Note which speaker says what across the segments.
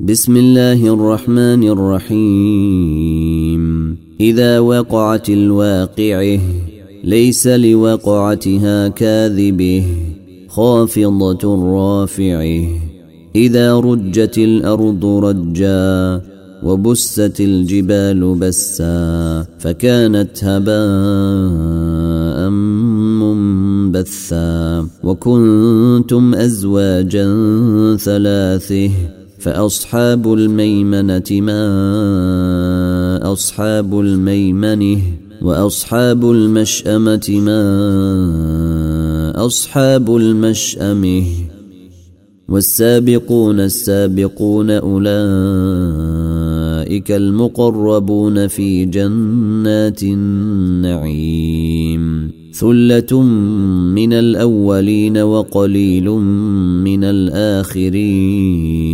Speaker 1: بسم الله الرحمن الرحيم. إذا وقعت الواقعة ليس لوقعتها كاذبة خافضة رافعة. إذا رجت الأرض رجا وبست الجبال بسا فكانت هباء منبثا. وكنتم أزواجا ثلاثة فأصحاب الميمنة ما أصحاب الميمنة وأصحاب المشأمة ما أصحاب المشأمة والسابقون السابقون أولئك المقربون في جنات النعيم ثلة من الأولين وقليل من الآخرين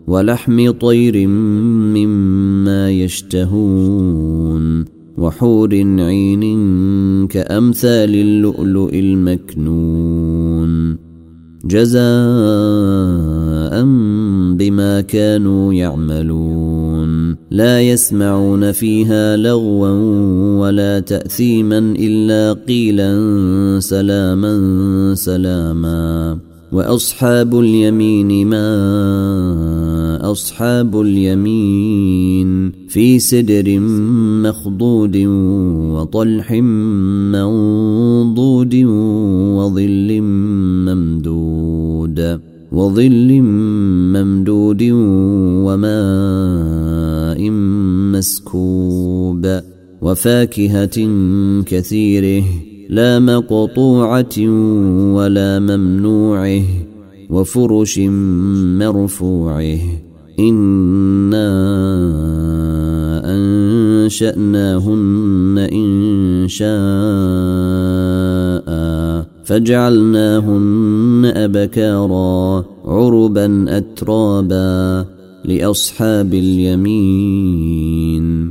Speaker 1: ولحم طير مما يشتهون وحور عين كأمثال اللؤلؤ المكنون جزاء بما كانوا يعملون لا يسمعون فيها لغوا ولا تأثيما إلا قيلا سلاما سلاما وأصحاب اليمين ما أصحاب اليمين في سدر مخضود وطلح منضود وظل ممدود وظل ممدود وماء مسكوب وفاكهة كثيره لا مقطوعة ولا ممنوعه وفرش مرفوعه. إنا أنشأناهن إن شاء. فجعلناهن أبكارا عربا أترابا لأصحاب اليمين.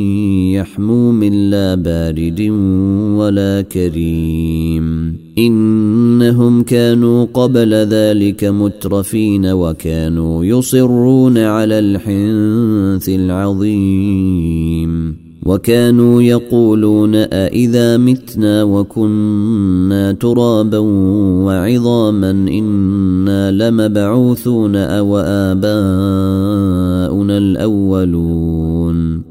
Speaker 1: يحموم لا بارد ولا كريم. إنهم كانوا قبل ذلك مترفين وكانوا يصرون على الحنث العظيم. وكانوا يقولون أإذا متنا وكنا ترابا وعظاما إنا لمبعوثون أو آباؤنا الأولون.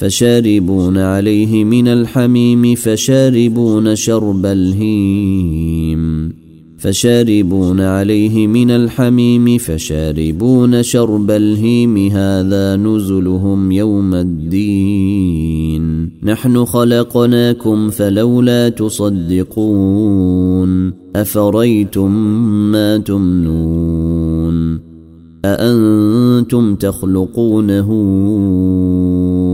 Speaker 1: فشاربون عليه من الحميم فشاربون شرب الهيم فشاربون عليه من الحميم فشاربون شرب الهيم. هذا نزلهم يوم الدين. نحن خلقناكم فلولا تصدقون. أفريتم ما تمنون؟ أأنتم تخلقونه؟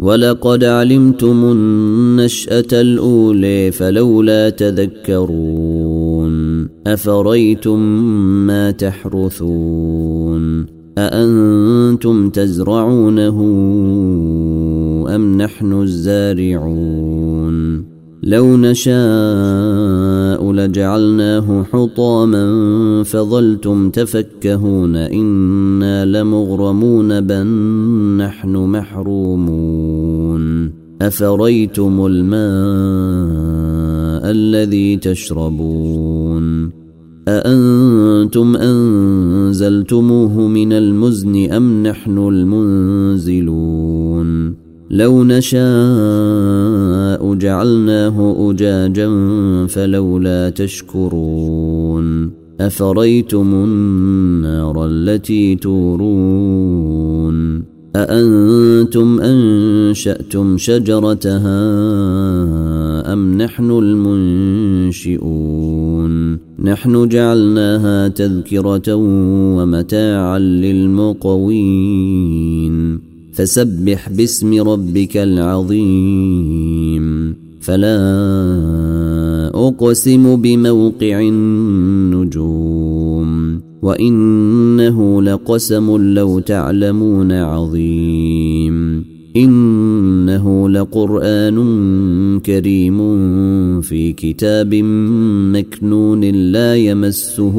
Speaker 1: ولقد علمتم النشأة الأولى فلولا تذكرون أفريتم ما تحرثون أأنتم تزرعونه أم نحن الزارعون لو نشاء لجعلناه حطاما فظلتم تفكهون إنا لمغرمون بل نحن محرومون أفريتم الماء الذي تشربون أأنتم أنزلتموه من المزن أم نحن المنزلون لو نشاء جعلناه أجاجا فلولا تشكرون أفريتم النار التي تورون أأنتم أنشأتم شجرتها أم نحن المنشئون نحن جعلناها تذكرة ومتاعا للمقوين فسبح باسم ربك العظيم. فلا أقسم بموقع النجوم. وإنه لقسم لو تعلمون عظيم. إنه لقرآن كريم في كتاب مكنون لا يمسه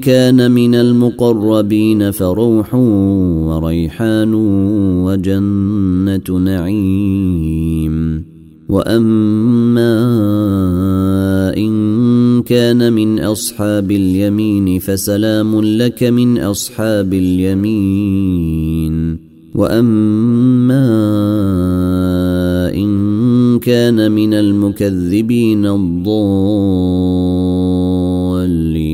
Speaker 1: كان من المقربين فروح وريحان وجنة نعيم. وأما إن كان من أصحاب اليمين فسلام لك من أصحاب اليمين. وأما إن كان من المكذبين الضالين